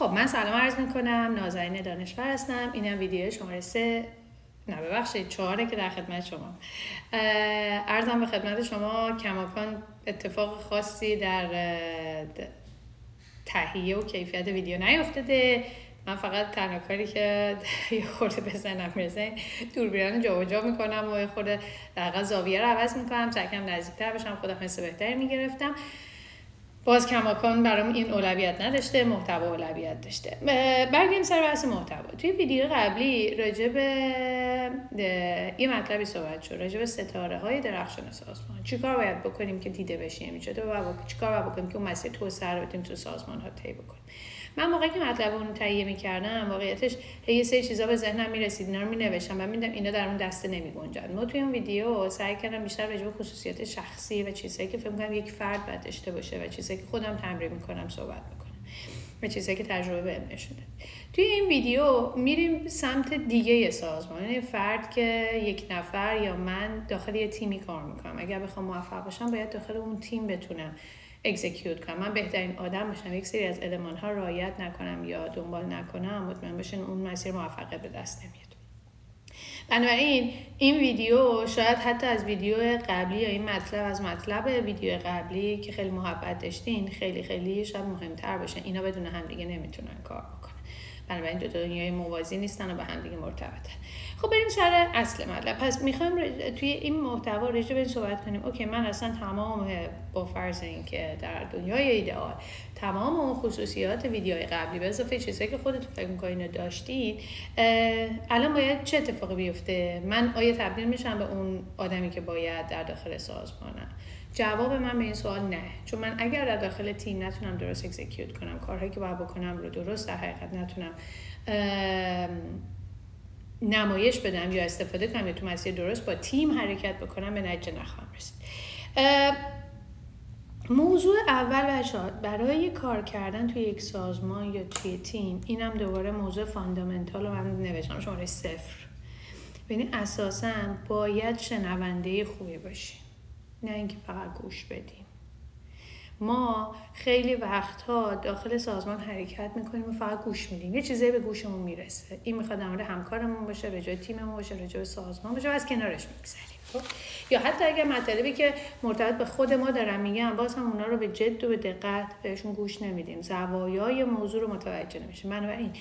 خب من سلام عرض می‌کنم. نازنین دانشور هستم. اینم ویدیو شماره سه. نه ببخشید چهاره که در خدمت شما. ارزم به خدمت شما کماکان اتفاق خاصی در تهیه و کیفیت ویدیو نیافتاده من فقط تنها کاری که یه خورده بزنم می‌رسه دوربینان جا و جا می‌کنم و یه خورده در زاویه رو عوض می‌کنم. سعی نزدیکتر بشم خودم حس بهتری می‌گرفتم. باز کماکان برام این اولویت نداشته محتوا اولویت داشته. برگردیم سر بحث محتوا. توی ویدیو قبلی راجع به این مطلبی صحبت شد راجع به ستاره های درخشان سازمان. چیکار باید بکنیم که دیده بشیم؟ چطور باید چیکار باید بکنیم که اون مسیر توسعه رو بتونیم تو سازمان ها طی بکنیم؟ من موقعی که مطلب اون تهیه می‌کردم واقعیتش یه سری چیزا به ذهنم می‌رسید اینا رو مینوشتم و میدم اینا در اون دسته نمیگنجن. ما توی اون ویدیو سعی کردم بیشتر راجع به خصوصیات شخصی و چیزایی که فکر کنم یک فرد باید داشته باشه و چیزایی که خودم تمرین می‌کنم صحبت بکنم و چیزایی که تجربه بهم نشون توی این ویدیو میریم سمت دیگه سازمان یعنی فرد که یک نفر یا من داخل یه تیمی کار می‌کنم. اگر بخوام موفق باشم باید داخل اون تیم بتونم اکزیکیوت کنم. من بهترین آدم باشم. یک سری از علمان ها رایت نکنم یا دنبال نکنم مطمئن باشین اون مسیر موفقیت به دست نمیاد. بنابراین این ویدیو شاید حتی از ویدیو قبلی یا این مطلب از مطلب ویدیو قبلی که خیلی محبت داشتین خیلی خیلی شاید مهمتر باشه. اینا بدون همدیگه نمی‌تونن کار بکنن. بنابراین دو دنیای موازی نیستن و به همدیگه مرتبطن. خب بریم سر اصل مطلب. پس می‌خوایم توی این محتوا رجوع به صحبت کنیم. اوکی من اصلا تمام با فرض که در دنیای ایدئال تمام اون خصوصیات ویدیوهای قبلی به اضافه چیزایی که خودتون فکر می‌کنین داشتین الان باید چه اتفاقی بیفته؟ من آیا تبدیل میشم به اون آدمی که باید در داخل سازمانم جواب من به این سوال نه. چون من اگر در داخل تیم نتونم درست اکزیکیوت کنم کارهایی که باید بکنم رو درست در حقیقت نتونم نمایش بدم یا استفاده کنم یا تو مسیر درست با تیم حرکت بکنم به نتیجه نخواهم رسید. موضوع اول و برای کار کردن توی یک سازمان یا توی تیم اینم دوباره موضوع فاندامنتال رو من نوشتم شماره صفر. ببین اساسا باید شنونده خوبی باشیم نه اینکه فقط گوش بدیم. ما خیلی وقتها داخل سازمان حرکت می‌کنیم و فقط گوش میدیم. یه چیزایی به گوشمون می‌رسه. این می‌خواد در همکارمون باشه به جای تیممون باشه به جای سازمان باشه و از کنارش میگذریم. خب؟ یا حتی اگر مطالبی که مرتبط به خود ما دارن میگن باز هم اونا رو به جد و به دقت بهشون گوش نمیدیم. زوایای موضوع رو متوجه نمیشه بنابراین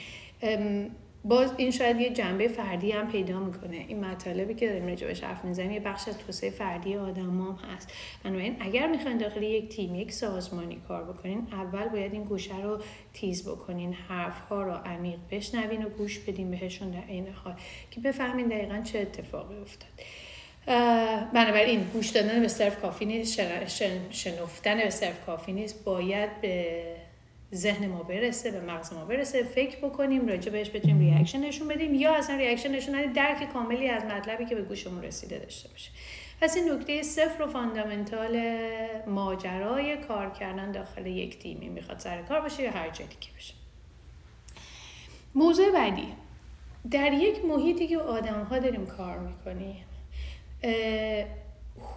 باز این شاید یه جنبه فردی هم پیدا می‌کنه. این مطالبی که داریم راجع حرف می‌زنیم یه بخش از توسعه فردی آدم هم هست. بنابراین اگر می‌خواین داخل یک تیم یک سازمانی کار بکنین اول باید این گوشه رو تیز بکنین حرف ها رو عمیق بشنوین و گوش بدین بهشون در این حال که بفهمین دقیقا چه اتفاقی افتاد. بنابراین گوش دادن به صرف کافی نیست شنفتن به صرف کافی نیست باید به ذهن ما برسه به مغز ما برسه فکر بکنیم راجع بهش بتونیم reaction نشون بدیم یا اصلا reaction نشون ندیم درک کاملی از مطلبی که به گوشمون رسیده داشته باشه. پس این نکته صفر و fundamental ماجرای کار کردن داخل یک تیمی می‌خواد سر کار باشه یا هر جای دیگه باشه. موضوع بعدی. در یک محیطی که آدم ها داریم کار می‌کنیم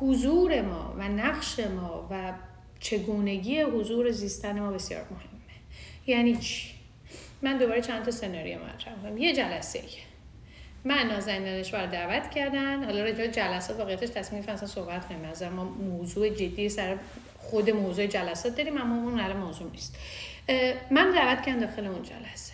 حضور ما و نقش ما و چگونگی حضور زیستن ما بسیار مهمه یعنی چی؟ من دوباره چند تا سناریو مطرح کنم یه جلسه ای. من نازنین دانشور دعوت کردن. حالا راجع جلسات واقعیتش تصمیم اصلا صحبت کنیم. از ما موضوع جدی سر خود موضوع جلسات داریم اما اون الان موضوع نیست. من دعوت کردم داخل اون جلسه.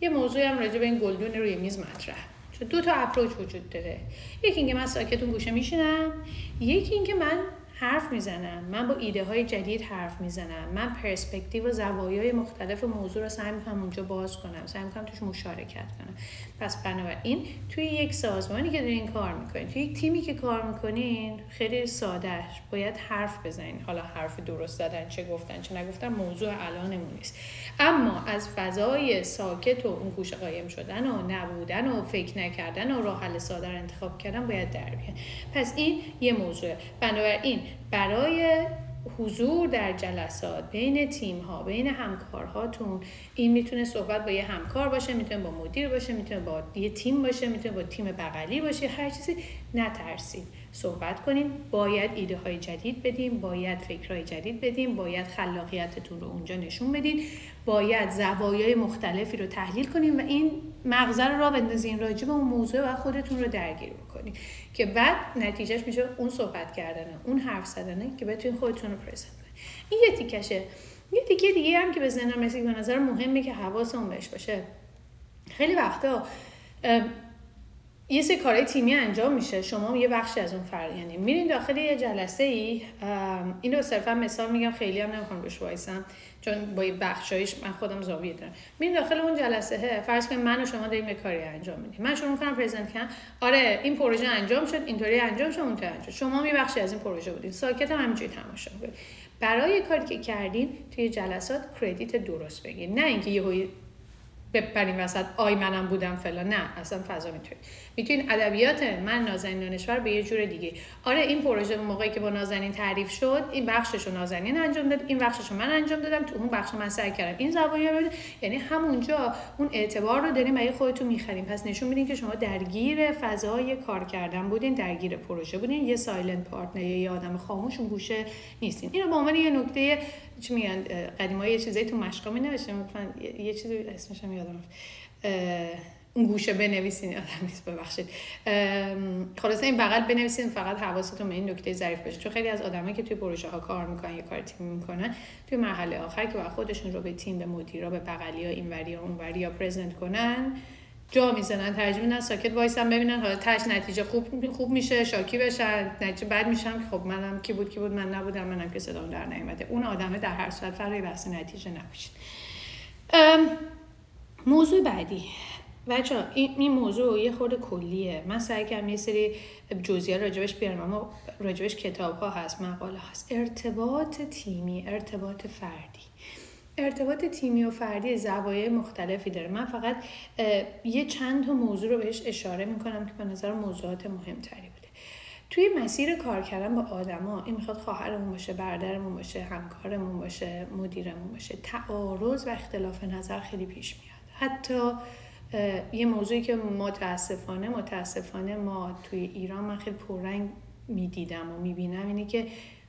یه موضوعی هم راجع به این گلدون روی میز مطرح. دو تا اپروچ وجود داره. یکی اینکه من ساکت اون گوشه میشینم. یکی اینکه من حرف می‌زنم. من با ایده های جدید حرف می‌زنم. من پرسپکتیو و زوایای مختلف موضوع رو سعی می‌کنم اونجا باز کنم. سعی می‌کنم توش مشارکت کنم. پس بنابراین توی یک سازمانی که دارین کار می‌کنین توی یک تیمی که کار می‌کنین خیلی سادهش باید حرف بزنین. حالا حرف درست زدن چه گفتن چه نگفتن موضوع الانمون نیست. اما از فضای ساکت و اون گوشه قایم شدن و نبودن و فکر نکردن و راه حل ساده انتخاب کردن باید در بیان پس این یه موضوع بنابراین برای حضور در جلسات بین تیم ها بین همکارهاتون. این می‌تونه صحبت با یه همکار باشه می‌تونه با مدیر باشه می‌تونه با یه تیم باشه می‌تونه با تیم بغلی باشه هر چیزی. نترسید. صحبت کنیم. باید ایده های جدید بدیم باید فکرهای جدید بدیم باید خلاقیتتون رو اونجا نشون بدین باید زوایای مختلفی رو تحلیل کنیم و این مغزه رو را بندازین راجع به اون موضوع و خودتون رو درگیر بکنید که بعد نتیجهش میشه اون صحبت کردنه اون حرف زدنه که بتونین خودتون رو پرزنت کنید این یه تیکشه. یه تیکه دیگه هم که به ذهنم رسید به نظر مهمه که حواسمون بهش باشه. خیلی وقتا یه سری کارهای تیمی انجام میشه. شما یه بخشی از اون فرق یعنی میرین داخل یه جلسه ای این رو صرفا مثال میگم خیلی هم نمی‌خوام روش وایسم چون با بخشایش من خودم زاویه دارم. میرین داخل اون جلسه فرض کنید من و شما داریم یه کاری انجام میدیم. من شروع می‌کنم پرزنت کنم. آره این پروژه انجام شد اینطوری انجام شد اونطوری انجام شما می بخشی از این پروژه بودین. ساکت هم همینجوری تماشا برای کاری که کردین توی جلسات کردیت درست بگین نه اینکه یه بپریم وسط آی منم بودم فلان نه اصلا فضا می‌تونی می‌تونین ادبیات من نازنین دانشور به یه جور دیگه. آره این پروژه موقعی که با نازنین تعریف شد این بخشش رو نازنین انجام داد این بخشش رو من انجام دادم تو اون بخش من سعی کردم. این زوایا رو یعنی همونجا اون اعتبار رو داریم برای خودتون می‌خریم. پس نشون میدین که شما درگیر فضای کار کردن بودین درگیر پروژه بودین یه silent partner یه آدم خاموش اون گوشه نیستین. اینو به عنوان یه نکته چی میگن قدیما یه چیزایی تو مشقا می نوشتم یه چیزی اسمش هم یادم اون گوشه بنویسین آدم نیست ببخشید. خلاصه این بغل بنویسین فقط حواستون به این نکته ظریف باشه. چون خیلی از آدمایی که توی پروژه ها کار می‌کنن یا کار تیم می‌کنن توی مرحله آخر که با خودشون رو به تیم به مدیرا به بغلی ها این وری اون وری ها پرزنت کنن جا می‌زنن ترجمه میدن ساکت وایسن ببینن حالا تاش نتیجه خوب خوب میشه شاکی بشن نتیجه بعد میشم که خب منم کی بود کی بود من نبودم منم که صدام در نیومده. اون آدمه در هر صورت فرقی بحث نتیجه نباشید موضوع بعدی. بچه این, این موضوع یه خورده کلیه. من سعی کردم یه سری جزئیات راجبش بیارم اما راجبش کتاب ها هست مقاله هست. ارتباط تیمی ارتباط فردی. ارتباط تیمی و فردی زوایای مختلفی داره. من فقط یه چند تا موضوع رو بهش اشاره می‌کنم که به نظر موضوعات مهمتری بوده. توی مسیر کار کردن با آدما این می‌خواد خواهرمون باشه برادرمون باشه همکارمون باشه مدیرمون باشه تعارض و اختلاف نظر خیلی پیش میاد. حتی یه موضوعی که متاسفانه متاسفانه ما توی ایران من خیلی پررنگ می‌دیدم و می‌بینم اینه که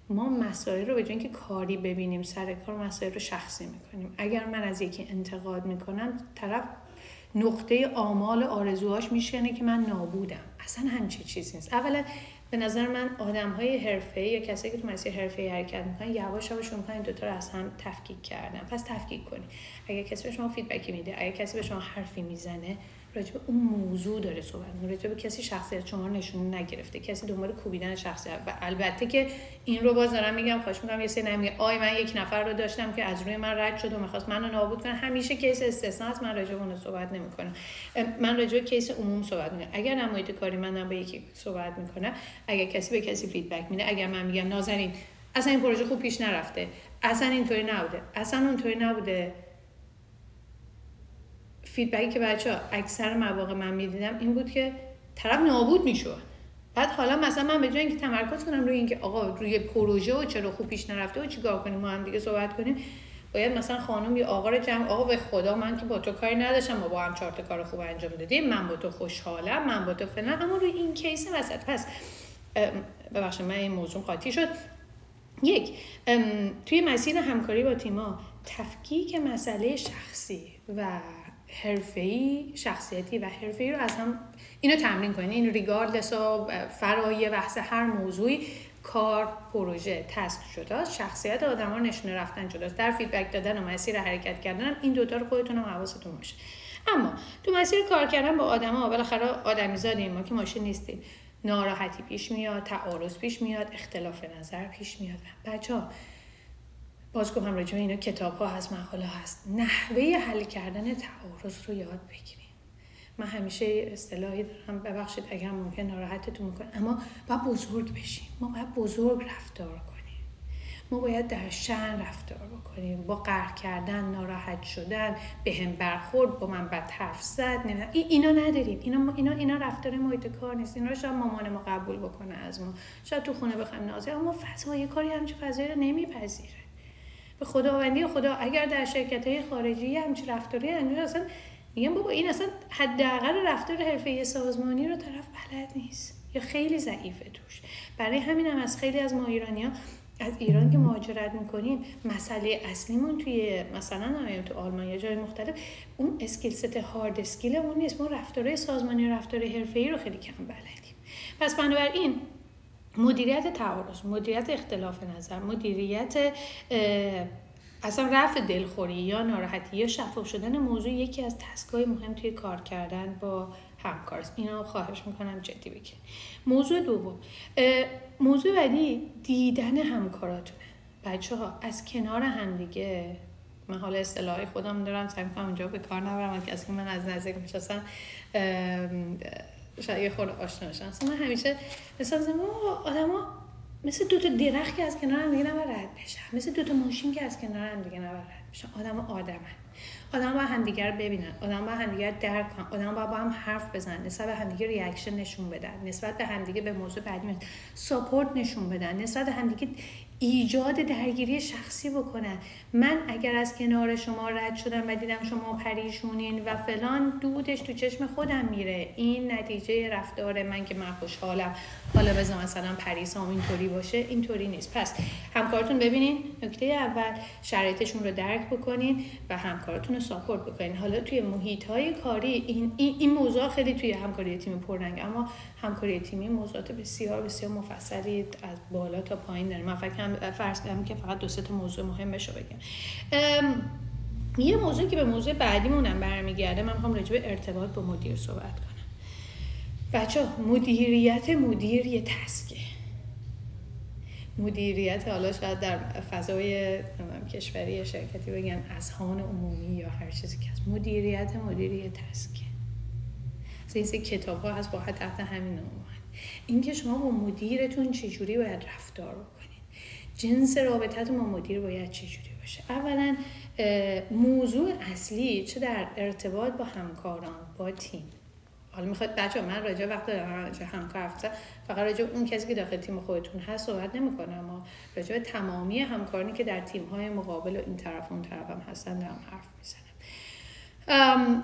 ما مسائل رو به که کاری ببینیم سر کار مسائل رو شخصی می‌کنیم. اگر من از یکی انتقاد می‌کنم طرف نقطه آمال آرزوهاش میشکنه که من نابودم. اصلا همچی چیزی نیست. اولا به نظر من آدم های حرفه یا کسایی که تو مسیر حرفه حرکت می‌کنن یواش یواش این دوتا رو از هم تفکیک کردن. پس تفکیک کنی اگر کسی به شما feedback ی میده اگر کسی به شما حرفی می‌زنه راجع به اون موضوع داره صحبت می‌کنه. راجع به کسی شخصیت شما نشونه نگرفته. کسی دنبال کوبیدن شخصیت. و البته که این رو باز دارم میگم خواهش می‌کنم یه سری نمیگه. آی من یک نفر رو داشتم که از روی من رد شد و می‌خواست منو نابود کنه. همیشه case استثنا من راجع به اون صحبت نمی‌کنم. من راجع به case عموم صحبت می‌کنم. اگر نمایت کاری من با یکی صحبت می‌کنه اگر کسی به کسی feedback میده اگر من میگم نازنین اصلا این پروژه خوب پیش نرفته. اصلا اینطوری نبوده. اصلا اونطوری نبوده. فیدبکی که بچه ها اکثر مواقع من می‌دیدم این بود که طرف نابود می‌شد. بعد حالا مثلا من به جای اینکه تمرکز کنم روی اینکه آقا روی پروژه و چرا خوب پیش نرفته و چیکار کنیم ما هم دیگه صحبت کنیم باید مثلا خانم یا آقا رو جمع آقا به خدا من که با تو کاری نداشتم ما با هم چهار تا کار خوب انجام دادیم من با تو خوشحالم من با تو فلان. اما روی این کیس وسط پس ببخشید من این موضوع قاطی شد. یک توی مسیر همکاری با تیما تفکیک مسئله شخصی و حرفه‌ای شخصیتی و حرفه‌ای رو از هم اینو تمرین کنید این ریگاردلس و فرای بحث هر موضوعی کار پروژه تسک شده شخصیت آدم ها نشونه رفتن جداست. در فیدبک دادن و مسیر حرکت کردن هم این دوتا رو خودتون هم حواستون باشه. اما تو مسیر کار کردن با آدما بالاخره آدمی زادیم ما که ماشین نیستیم. ناراحتی پیش میاد تعارض پیش میاد اختلاف نظر پیش میاد. بچه ها باز گفتم راجع اینا کتاب ها هست مقاله هست. نحوه حل کردن تعارض رو یاد بگیریم. من همیشه اصطلاحی دارم ببخشید اگر ممکن ناراحتتون می‌کنه. اما باید بزرگ بشیم. ما باید بزرگ رفتار کنیم. ما باید در شن رفتار بکنیم. با قهر کردن ناراحت شدن به هم برخورد با من بد حرف زد اینا نداریم. اینا اینا اینا رفتار محیط کار نیست. اینا شاید مامان ما قبول بکنه از ما. شاید تو خونه بخوایم نازه اما فضای کاری همچین فضایی رو نمیپذیره. به خداوندی خدا اگر در شرکت های خارجی همچین رفتاری انجام اصلا میگم بابا این اصلا حداقل رفتار حرفه سازمانی رو طرف بلد نیست. یا خیلی ضعیفه توش. برای همین هم از خیلی از ما ایرانی ها از ایران که مهاجرت می‌کنیم مسئله اصلیمون توی مثلا نمیم تو آلمان یا جای مختلف اون skill set hard skill مون نیست. ما رفتارهای سازمانی و رفتار حرفه‌ای رو خیلی کم بلدیم. پس بنابراین مدیریت تعارض مدیریت اختلاف نظر مدیریت اصلا رفع دلخوری یا ناراحتی یا شفاف شدن موضوع یکی از تسکای مهم توی کار کردن با همکار. است اینا خواهش می‌کنم جدی بگیر موضوع دوم موضوع بعدی دیدن همکاراتونه بچه ها از کنار همدیگه من حالا اصطلاحی خودم دارم سعی می‌کنم اونجا به کار نبرم که من از نزدیک میشستم شاید یه خورده آشنا باشم اصلا من همیشه مثلا آدم ها مثل دو تا درخت که از کنار هم دیگه نباید رد بشن. مثل دو تا ماشین که از کنار هم دیگه نباید بشن. آدم آدمن. آدم با رو ببینن. آدم با همدیگه رو درک کنن. آدم با, با هم حرف بزنن. نسبت به همدیگه reaction نشون بدن. نسبت به همدیگه به موضوع بعدی support نشون بدن. نسبت به همدیگه ایجاد درگیری شخصی بکنن. من اگر از کنار شما رد شدم و دیدم شما پریشونین و فلان دودش تو چشم خودم میره. این نتیجه رفتار من که من خوشحالم. حالا بذار مثلا پریسام اینطوری باشه اینطوری نیست. پس همکارتون ببینین نکته اول شرایطشون رو درک بکنین و همکارتون رو ساپورت بکنین. حالا توی محیط های کاری این, این, این موضوع خیلی توی همکاری تیم پررنگ اما همکاری تیمی موضوعات بسیار بسیار مفصلی از بالا تا پایین داره. من فکر فرض کنم که فقط دو سه تا موضوع مهمش رو بگم. یه موضوعی که به موضوع بعدیمونم برمیگرده من می‌خوام راجع به ارتباط با مدیر صحبت کنم. بچه مدیریت مدیر یه تسکه. مدیریت حالا شاید در فضای کشوری شرکتی بگن اذهان عمومی یا هر چیزی که هست. مدیریت مدیر یه تسکه. این کتاب ها هست با تحت همین عنوان. اینکه شما با مدیرتون چجوری باید رفتار بکنید. جنس رابطتون با مدیر باید چجوری باشه. اولا موضوع اصلی چه در ارتباط با همکاران با تیم. حالا می‌خواد بچه من راجع وقت دارم راجع همکار فقط راجع اون کسی که داخل تیم خودتون هست صحبت نمی‌کنم. اما راجع تمامی همکارانی که در تیم های مقابل و این طرف اون طرف هم هستن دارم حرف می‌زنم.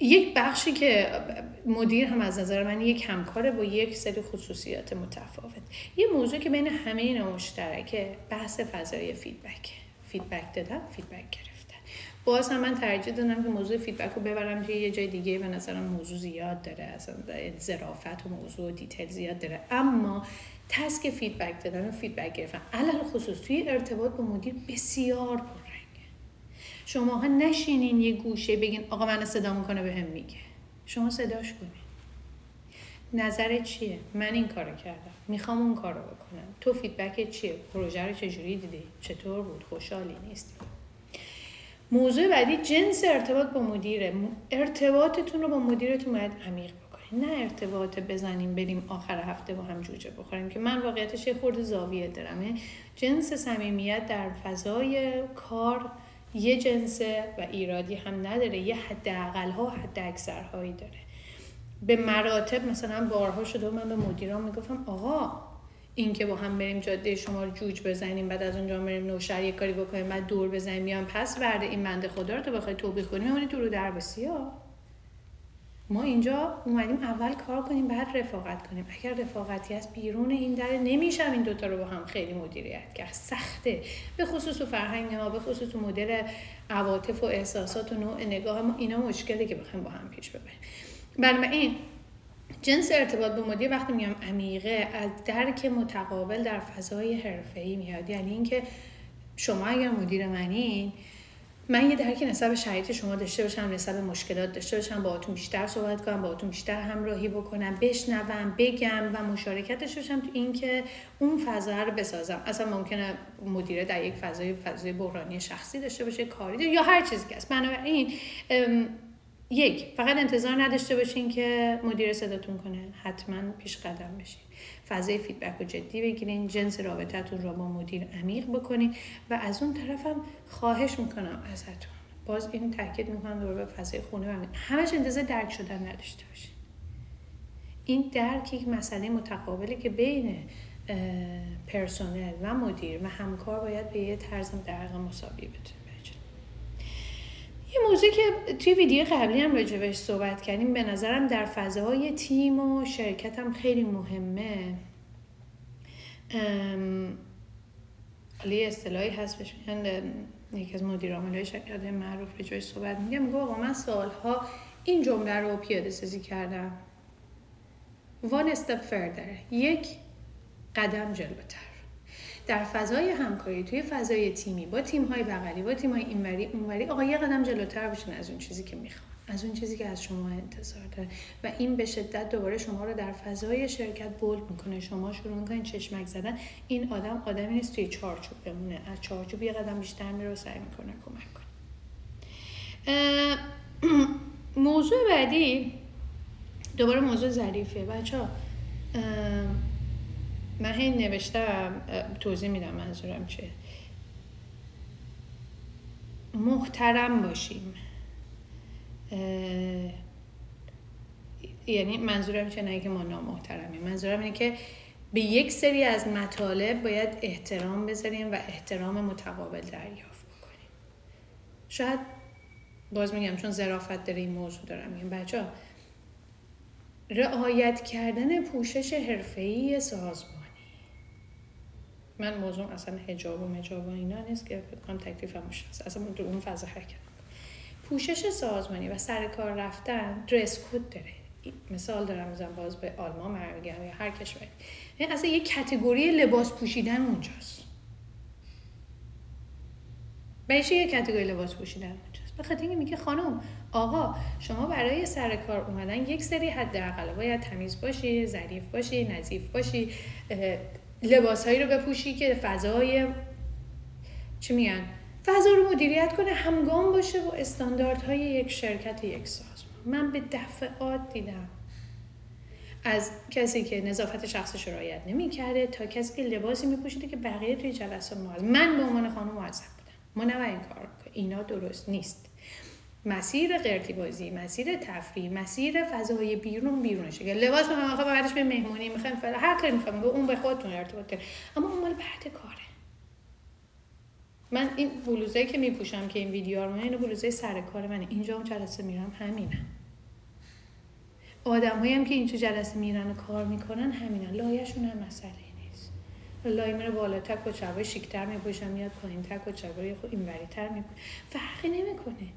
یک بخشی که مدیر هم از نظر من یک همکاره با یک سری خصوصیات متفاوت. یه موضوع که بین همه اینا مشترکه بحث فضای feedback feedback دادن feedback گرفتن. باز هم من ترجیح دادم که موضوع feedback رو ببرم توی یه جای دیگه به نظرم موضوع زیاد داره اصلا ظرافت و موضوع و detail زیاد داره. اما task feedback دادن و feedback گرفتن. علی‌الخصوص توی ارتباط با مدیر بسیار شماها نشینین یه گوشه بگین آقا من صدا می‌کنه به هم میگه. شما صداش کنین. نظر چیه؟ من این کارو کردم. می‌خوام اون کارو بکنم. تو فیدبک چیه؟ پروژه رو چجوری دیدی؟ چطور بود؟ خوشحالی نیستی. موضوع بعدی جنس ارتباط با مدیره. ارتباطتون رو با مدیرتون باید عمیق بکنید نه ارتباط بزنیم بریم آخر هفته با هم جوجه بخوریم که من واقعیتش یه خورده زاویه دارم جنس صمیمیت در فضای کار یه جنسه و ایرادی هم نداره یه حد اقل ها حد اکثر هایی داره. به مراتب مثلا بارها شده و من به مدیران می‌گفتم آقا این که با هم بریم جاده شما رو جوج بزنیم بعد از اونجا بریم نوشهر یه کاری بکنیم بعد دور بزنیم بیان پس ورده این بنده خدا رو تو بخوای توبیخ کنیم میمونی تو رو در بسیار ما اینجا اومدیم اول کار کنیم بعد رفاقت کنیم. اگر رفاقتی هست بیرون این در نمیشم این دوتا رو با هم خیلی مدیریت کرد. سخته. به خصوص تو فرهنگ ما به خصوص تو مدل عواطف و احساسات و نوع نگاه ما اینا مشکله که بخوایم با هم پیش ببریم. بنابراین جنس ارتباط با مدیر وقتی میگم عمیقه از درک متقابل در فضای حرفه‌ای میاد. یعنی اینکه شما اگر مدیر منین من یه درکی نسبت به شرایط شما داشته باشم نسبت به مشکلات داشته باشم با اتون بیشتر صحبت کنم با اتون بیشتر همراهی بکنم بشنوم بگم و مشارکت داشته باشم تو اینکه اون فضا رو بسازم. اصلا ممکنه مدیره در یک فضای فضای بحرانی شخصی داشته باشه کاری یا هر چیزی که هست. بنابراین یک فقط انتظار نداشته باشین که مدیر صداتون کنه. حتما پیش قدم بشین. فضای فیدبک رو جدی بگیرین جنس رابطتون رو با مدیر عمیق بکنین و از اون طرفم خواهش می‌کنم ازتون. باز این تاکید می‌کنم دور به فضای خونه و همش انتظار درک شدن نداشته باشین. این درک یک مسئله متقابله که بین پرسنل و مدیر و همکار باید به یه طرز در مساوی بتونه. یه موضوعی که توی ویدیو قبلی هم راجبش صحبت کردیم به نظرم در فضاهای تیم و شرکت هم خیلی مهمه. حالا اصطلاحی هست بهش میگن یکی از مدیر عامل شرکت معروف راجبش صحبت میگه. میگه آقا من سالها این جمله رو پیاده سازی کردم. One step further. یک قدم جلوتر. در فضای همکاری توی فضای تیمی با تیم های بغلی با تیم های اینوری اونوری آقا یه قدم جلوتر باشین از اون چیزی که می‌خوام از اون چیزی که از شما انتظار داره. و این به شدت دوباره شما رو در فضای شرکت بولد می‌کنه. شما شروع می‌کنین چشمک زدن. این آدم آدمی نیست توی چارچوب بمونه. از چارچوب یه قدم بیشتر میره و سعی می‌کنه کمک کنه. موضوع بعدی دوباره موضوع ظریفه. بچه ها من هی نوشتم توضیح میدم منظورم چه محترم باشیم. یعنی منظورم چه نه که ما نامحترمیم. منظورم اینه که به یک سری از مطالب باید احترام بذاریم و احترام متقابل دریافت بکنیم. شاید باز میگم چون ظرافت داره این موضوع دارم میگم بچه رعایت کردن پوشش حرفه‌ای سازمان. من موضوع اصلا حجاب و مجاب و اینا نیست که بکنم تکلیف مشخص اصلا تو اون فضا حرکت پوشش سازمانی و سر کار رفتن درس کد داره. مثال دارم می‌زنم باز به آلمان میگم یا هر کشوری. یعنی اصلا یه کتگوری لباس پوشیدن اونجاست. بهش یه کتگوری لباس پوشیدن اونجاست؟ بخاطر اینکه میگه خانم آقا شما برای سر کار اومدن یک سری حداقل باید تمیز باشی ظریف باشی نظیف باشی لباسهایی رو بپوشی که فضای چی میگن؟ فضا رو مدیریت کنه همگام باشه با استانداردهای یک شرکت یک سازمان. من به دفعات دیدم. از کسی که نظافت شخصش رو رعایت نمی‌کرده تا کسی که لباسی میپوشیده که بقیه توی جلسه معذب من به عنوان خانم معذب بودم. ما نباید این کار اینا درست نیست. مسیر قرتی بازی مسیر تفریح مسیر فضای بیرون بیرونشه که لباس می‌خوام آخه بعدش به مهمونی می‌خوام فعلا هر کاری می‌خوام اون به خودتون ارتباط داره اما اون مال بعد کاره. من این بلوزایی که میپوشم که این ویدیو رو اینو بلوزه سر کار منه. اینجا هم جلسه میرم همینه. آدم هم که اینجا جلسه میرن و کار می‌کنن همینن لایشون هم مسئله نیست. لای میره بالا تک و چبای شیکتر میپوشن میاد پایین تک و چبای خود اینوری تر میپوشن فرقی نمی‌کنه.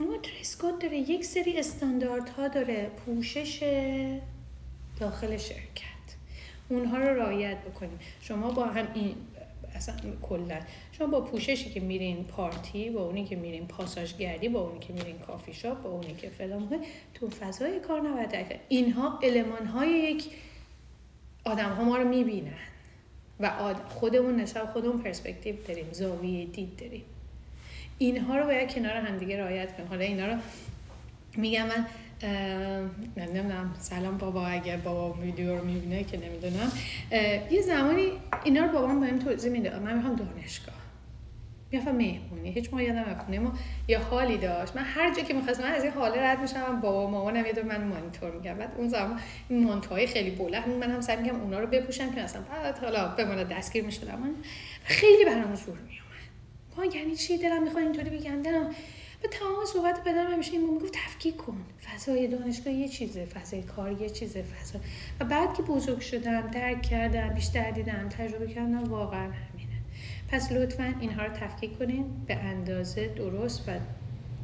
اما ترسکود داره. یک سری استانداردها داره. پوشش داخل شرکت. اونها رو رعایت بکنیم. شما با هم این اصلا کلا. شما با پوششی که میرین پارتی با اونی که میرین پاساژگری با اونی که میرین کافی شاپ با اونی که فلان تو فضای کار نباید اینها المان های یک آدم ها ما رو می‌بینن. و خودمون نسبت خودمون پرسپکتیو داریم. زاویه دید داریم. اینها رو باید کنار همدیگه رعایت کنیم. حالا اینا رو میگم من نمی‌دونم سلام بابا اگر بابا ویدیو رو می‌بینه که نمی‌دونم. یه زمانی اینا رو بابام بهم توضیح میده. من می‌خوام دانشگاه. می‌رفتم مهمونی. هیچ ما یادم خونه ما یه حالی داشت. من هر جا که می‌خواستم من از این حاله رد میشم بابا مامانم یه من مانیتور میگم بعد اون زمان این مانتوهای خیلی بلند من هم سعی میگم اونا رو بپوشم که مثلا بعد حالا بمونه دستگیر می‌شدم. من خیلی برام زور میومد یعنی چی؟ دلم می‌خواد اینطوری بگم. دلم و تمام صحبت بدم همیشه این می‌گفت تفکیک کن. فضای دانشگاه یه چیزه فضای کار یه چیزه فضا و بعد که بزرگ شدم درک کردم بیشتر دیدم تجربه کردم واقعا همینه. پس لطفا اینها رو تفکیک کنین به اندازه درست و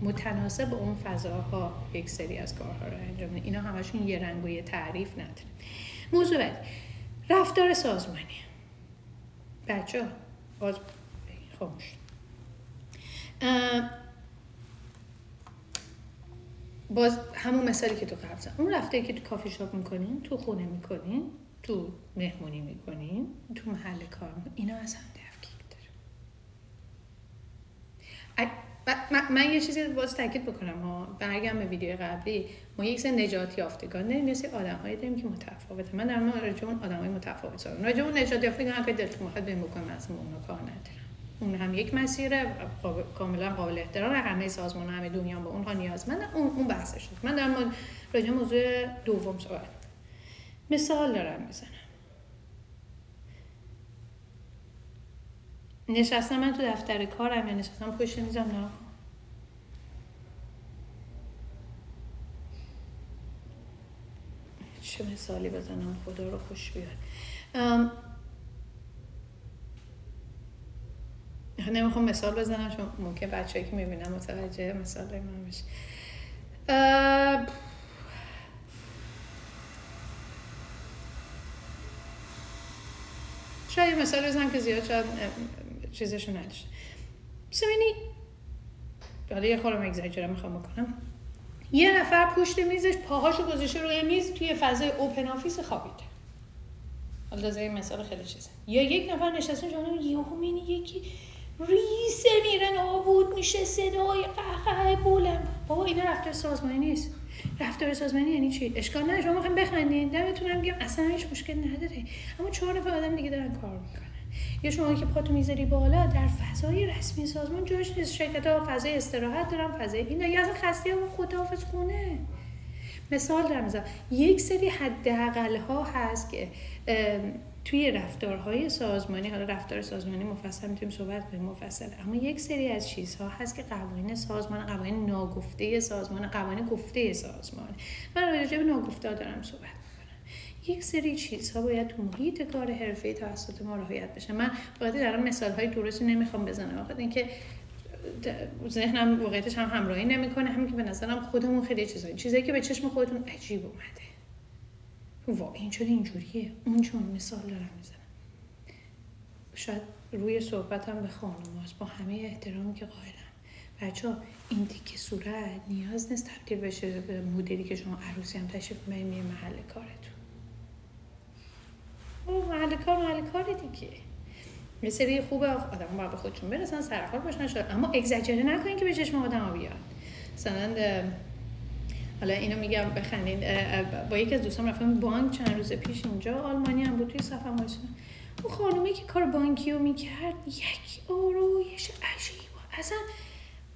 متناسب با اون فضاها یک سری از کارها رو انجام اینا همشون یه رنگ و یه تعریف نداره. موضوع بعد. رفتار سازمانی. بچه باز خاموش. باز همون مثالی که تو قبل اون رفته که تو کافی شاپ می‌کنین تو خونه می‌کنین تو مهمونی می‌کنین تو محل کار می‌کنین اینا از هم تفکیک داره. من یه چیزی باز تاکید بکنم. ما برگم به ویدیو قبلی ما یک سر نجات یافتگان داریم مثل آدم هایی داریم که متفاوته من در مورد اون آدم های متفاوت صحبت راجع اون نجات یافتگان هر دلتون می‌خواد بهم بکنم از اون کار ندارم. اون هم یک مسیره کاملا قابل احترام همه سازمان همه دنیا با اونها نیازمند اون اون بحثش من در راجع موضوع دوم صحبت مثال دارم می‌زنم. نشستم من تو دفتر کارم یا نشستم پشت میزم نه. چه مثالی بزنم؟ خدا رو خوش بیاد نمی‌خوام مثال بزنم چون ممکن بچه که می‌بینم متوجه مثال من بشه شاید مثال بزنم که زیاد شاید چیزشو نداشت سمینی حالا یه خورم اگزاجره می‌خوام بکنم. یه نفر پشت میزش پاهاشو گذاشته روی میز توی فضای open office خوابیده حالا این مثال خیلی چیزه. یا یک نفر نشسته جانم یهو یکی ریسه میره نابود میشه صدای قهقهه بلند. بابا اینا رفتار سازمانی نیست. رفتار سازمانی یعنی چی؟ اشکال نداره. شما می‌خواین بخندین. دمتونم گرم اصلا هیچ مشکل نداره. اما چهار نفر آدم دیگه دارن کار می‌کنن. یا شما که پاتو می‌ذاری بالا در فضای رسمی سازمان جاش نیست. شرکت ها فضای استراحت دارن فضای اینا. یا اصلا خسته و خداحافظ خونه. مثال دارم یک سری حداقل ها هست که توی رفتارهای سازمانی حالا رفتار سازمانی مفصل می‌تونیم صحبت کنیم مفصل. اما یک سری از چیزها هست که قوانین سازمان قوانین ناگفته سازمان قوانین گفته سازمان. من راجع به ناگفته دارم صحبت یک سری چیزها باید تو محیط کار حرفه توسط ما رعایت بشه. من واقعا در مثال های درستی نمی‌خوام بزنم. واقعا اینکه ذهنم واقعیتش هم همراهی نمی‌کنه. همین که به نظرم خودمون خیلی چیزایی چیزایی که به چشم خودتون عجیب اومده. وا این چرا اینجوریه. اون چون مثال دارم می‌زنم. شاید روی صحبتم به خانم با همه احترامی که قائلم. بچه ها این تیکه صورت نیاز نیست تبدیل بشه به مدلی که شما عروسی هم تشریف می‌برین محل کارتون. او محل کار محل کار دیگه. یه سری خوبه آدم باید به خودشون برسن سرخار باشن شد اما اگزاجره نکنین که به چشم آدم بیاد. مثلا حالا اینو میگم بخندین با یکی از دوستان رفتم بانک چند روز پیش اینجا آلمانی هم بود توی صفحه وایسون اون خانومی که کار بانکی رو می‌کرد یک آرویش عجیب اصلا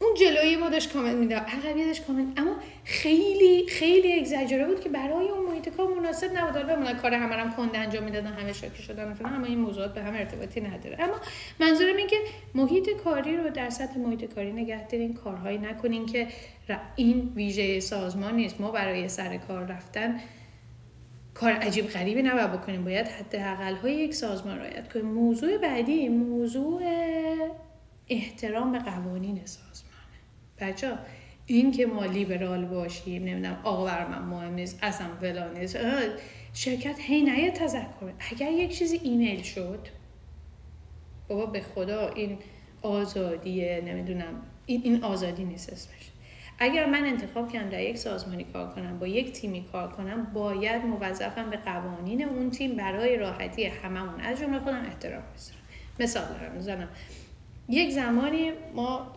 اون جلوی ما داشت کامنت می‌داد. عقبی داشت کامنت اما خیلی خیلی اگزاجره بود که برای اون محیط کار مناسب نبود. حالا بمونن کار همه هم کند انجام می‌دادن همه شاکی شدن مثلا اما این موضوعات به هم ارتباطی نداره. اما منظورم این که محیط کاری رو در سطح محیط کاری نگه دارین کارهایی نکنین که این ویژه سازمان نیست. ما برای سر کار رفتن کار عجیب غریبی نباید بکنیم. باید حداقل های یک سازمان رعایت کنیم. موضوع بعدی موضوع احترام به قوانین سازمانه بچه این که ما لیبرال باشیم نمی‌دونم آقا بر من مهم نیست اصلا فلان نیست شرکت هی نیه تذکر اگر یک چیزی ایمیل شد بابا به خدا این آزادیه نمی‌دونم این, این آزادی نیست اسمش. اگر من انتخاب کردم در یک سازمانی کار کنم با یک تیمی کار کنم باید موظفم به قوانین اون تیم برای راحتی هممون از جمله خودم احترام بذارم. مثال دارم می‌زنم. یک زمانی ما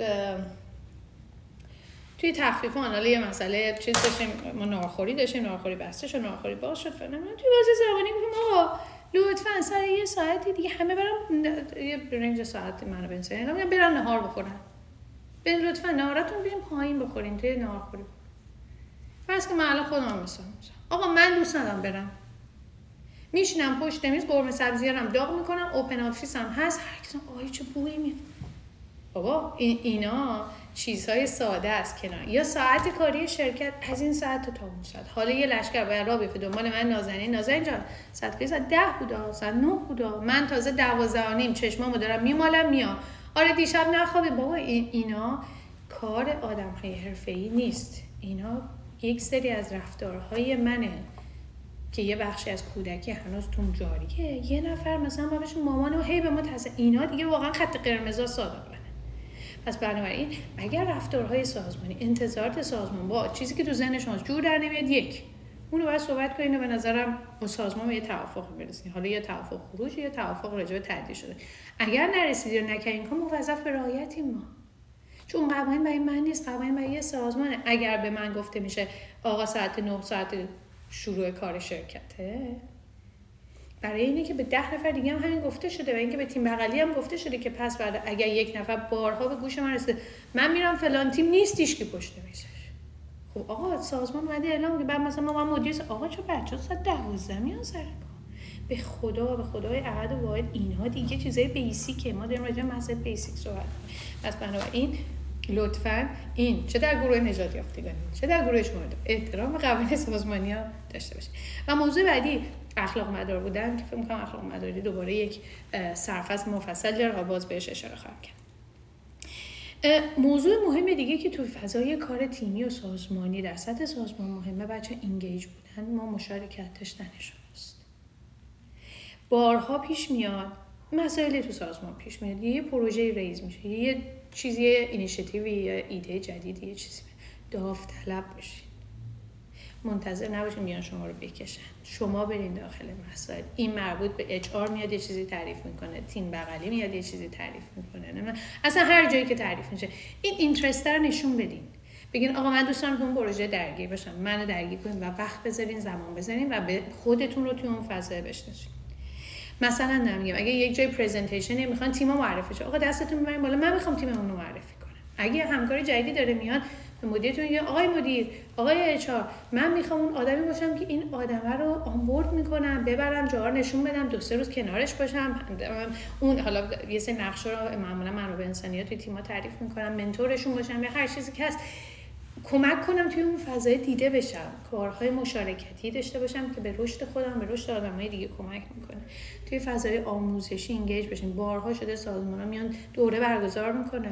توی تخفیف حالا یه مسئله چیز داشتیم ما ناخوری داشتیم ناخوری بسته شد ناخوری باز شد. فلان توی بازی زبانی گفتیم آقا لطفا سر یه ساعتی دیگه همه برم یه رنج ساعتی منو بنسه برن نهار بخورن. به لطفا نهارتون بیریم پایین بخورین توی نهارخوری فرض که من الان خودم مثلا آقا من دوست ندارم برم. میشینم پشت میز قرمه سبزی هم داغ می‌کنم اوپن آفیس هم هست. هر کسی آی چه بویی می بابا این اینا چیزهای ساده است کنار. یا ساعت کاری شرکت از این ساعت تا اون ساعت. حالا یه لشکر باید را بیفته. دنبال من نازنین. نازنین جان ساعت کاری ساعت ده بودا. ساعت نه بودا. من تازه دوازده نیم چشمامو دارم میمالم میام. آره دیشب نخوابی بابا اینا کار آدم های حرفه ای نیست. اینا یک سری از رفتارهای منه که یه بخشی از کودکی هنوز تون جاریه. یه نفر مثلا ما بشه مامان و هی به ما تازه اینا دیگه واقعا خط قرمزا صادقانه پس بنابراین اگر رفتارهای سازمانی انتظارات سازمان با چیزی که تو ذهن شما جور در نمیاد یک. اونو باید صحبت کنید و به نظرم با سازمان به یه توافق برسید حالا یه توافق خروج یا توافق راجع به شده. اگر نرسیدی و نکردین که موظف به رعایتیم ما. چون قوانین برای من نیست قوانین برای یه سازمانه. اگر به من گفته میشه آقا ساعت 9 ساعت شروع کار شرکته برای اینه که به ده نفر دیگه هم همین گفته شده و اینکه به تیم بغلی هم گفته شده که پس بعد اگر یک نفر بارها به گوش من رسیده من میرم فلان تیم نیستیش که پشت میزش. خب آقا سازمان اومده اعلام که بعد مثلا ما مدیر آقا چه بچه ساعت 12 میان سر به خدا به خدای احد و واحد اینها دیگه چیزای بیسیکه. ما داریم راجع مسئله بیسیک صحبت پس بنابراین لطفا این چه در گروه نجات یافتگانی چه در گروه شما احترام قوانین سازمانی ها داشته باشید. و موضوع بعدی اخلاق مدار بودن که فکر می‌کنم اخلاق مداری دوباره یک سرفصل مفصل داره باز بهش اشاره خواهم کرد. موضوع مهم دیگه که توی فضای کار تیمی و سازمانی در سطح سازمان مهمه بچه engage بودن ما مشارکت داشتنشون است. بارها پیش میاد مسائلی تو سازمان پیش میاد یه پروژه ریز میشه یه چیزی اینیشیتیوی یا ایده جدیدی یه چیزی. داوطلب باشید منتظر نباشین میان شما رو بکشن. شما برین داخل مسائل. این مربوط به HR میاد یه چیزی تعریف می‌کنه. تیم بغلی میاد یه چیزی تعریف می‌کنه. اصلا هر جایی که تعریف میشه. این اینترست رو نشون بدین. بگین آقا من دوست دارم اون پروژه درگیر باشم. منو درگیر کنین و وقت بذارین زمان بذارین و به خودتون رو توی اون فضا بشناسین. مثلا نمیگم اگه یک جای پرزنتیشنی می‌خوان تیم معرفی شه آقا دستتون ببرین بالا. من می‌خوام تیممون رو معرفی کنم. اگه همکار جدیدی داره میاد مدیرتون میگه آقای مدیر آقای اچ من می‌خوام اون آدمی باشم که این آدمه رو آنبورد می‌کنم ببرم جاها نشون بدم دو سه روز کنارش باشم اون حالا یه سری نقشه رو معمولا منابع انسانیات توی تیم‌ها تعریف می‌کنم منتورشون باشم یا هر چیزی که هست کمک کنم توی اون فضای دیده بشم کارهای مشارکتی داشته باشم که به رشد خودم به رشد آدمای دیگه کمک می‌کنه. توی فضای آموزشی انگیج بشین. بارها شده سازمان میان دوره برگزار می‌کنه.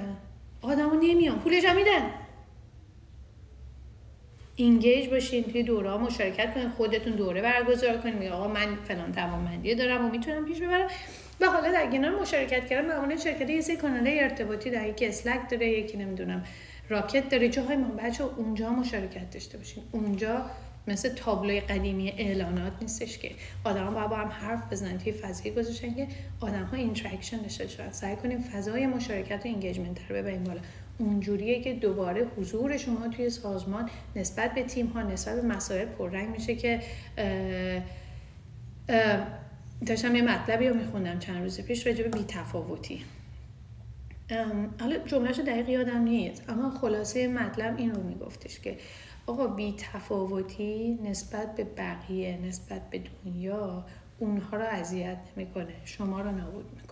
آدمو نمیان. پولش میدن. اینگیج باشین توی دوره ها مشارکت کنین خودتون دوره برگزار کنین میگه آقا من فلان توانمندی دارم و می‌تونم پیش ببرم. و حالا در کنار مشارکت کردن معمولا شرکت یه سری کانال ارتباطی در یکی اسلک داره یکی نمی‌دونم راکت داره. جاهای ما بچه اونجا مشارکت داشته باشین. اونجا مثل تابلوی قدیمی اعلانات نیستش که. آدم با هم حرف بزنن توی فضایی گذاشتن که آدم ها interaction داشته باشن. سعی کنیم فضای مشارکت و engagement رو ببریم بالا. اونجوریه که دوباره حضور شما توی سازمان نسبت به تیم ها نسبت به مسائل پررنگ میشه که داشتم یه مطلبی رو میخوندم چند روز پیش راجع به بیتفاوتی. حالا جملهش دقیق یادم نیست اما خلاصه مطلب این رو میگفتش که آقا بی تفاوتی نسبت به بقیه نسبت به دنیا اونها رو اذیت نمی‌کنه شما رو نابود می‌کنه.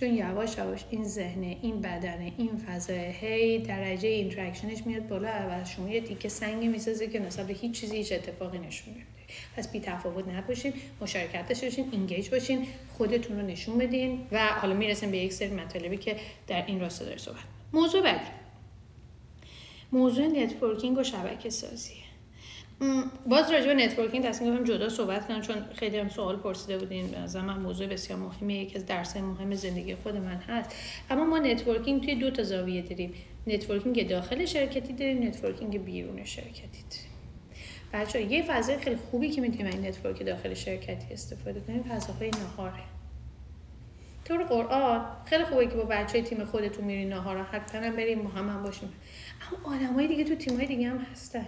چون یواش یواش این ذهنه این بدنه این فضا هی درجه interaction ش میاد بالا و شما یه تیکه سنگی می‌سازه که نسبت به هیچ چیزی هیچ اتفاقی نشون نمیده. پس بی تفاوت نباشین مشارکت داشته باشین engage باشین خودتون رو نشون بدین و حالا می‌رسیم به یک سری مطالبی که در این راستا داره صحبت موضوع بعدی. موضوع networking و شبکه سازی باز راجع به networking تصمیم گرفتم جدا صحبت کنم چون خیلی هم سوال پرسیده بودین. از من موضوع بسیار مهمه یکی از درس مهم زندگی خود من هست. اما ما networking توی دو تا زاویه داریم. networking داخل شرکتی داریم networking بیرون شرکتی داریم. بچه یه فضای خیلی خوبی که می‌تونیم این network داخل شرکتی استفاده کنیم فضاهای نهاره طور قرآن خیلی خوبه که با بچه تیم خودتون میرین نهار حتما بریم با هم باشیم. اما آدمای دیگه تو تیمای دیگه هم هستن.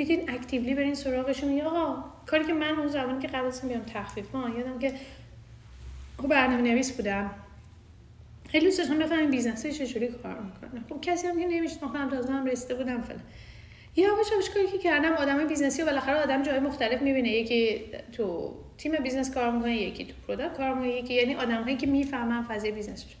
می‌تونین actively برین سراغشون. یا آقا کاری که من اون زمانی که قبل از بیام تخفیفان یادم که خب برنامه نویس بودم. خیلی دوست داشتم بفهمم business چجوری کار می‌کنه. خب کسی هم که نمیشناختم تازه هم رسیده بودم فلان. یا آقا کاری که کردم آدم business ی و بالاخره آدم جای مختلف می‌بینه. یکی تو تیم business کار می‌کنه یکی تو product کار می‌کنه یکی یعنی آدم هایی که می‌فهمن فضای business ش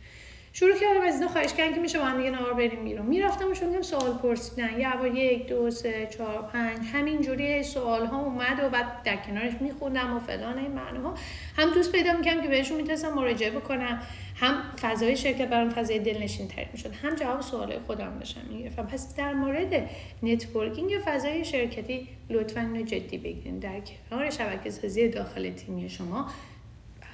شروع کردم از اینا خواهش کردن که میشه با هم دیگه نهار بریم بیرون. می‌رفتم و شروع سوال پرسیدن. یا یک دو سه چهار پنج همین جوری سوال ها اومد و بعد در کنارش میخوندم و فلان این ها هم دوست پیدا می‌کنم که بهشون می‌تونستم مراجعه بکنم. هم فضای شرکت برام فضای دلنشین تر می‌شد. هم جواب سوال خودم داشتم می‌گرفتم. پس در مورد networking فضای شرکتی لطفا اینو جدی بگیرین. در کنار شبکه سازی داخل تیمی شما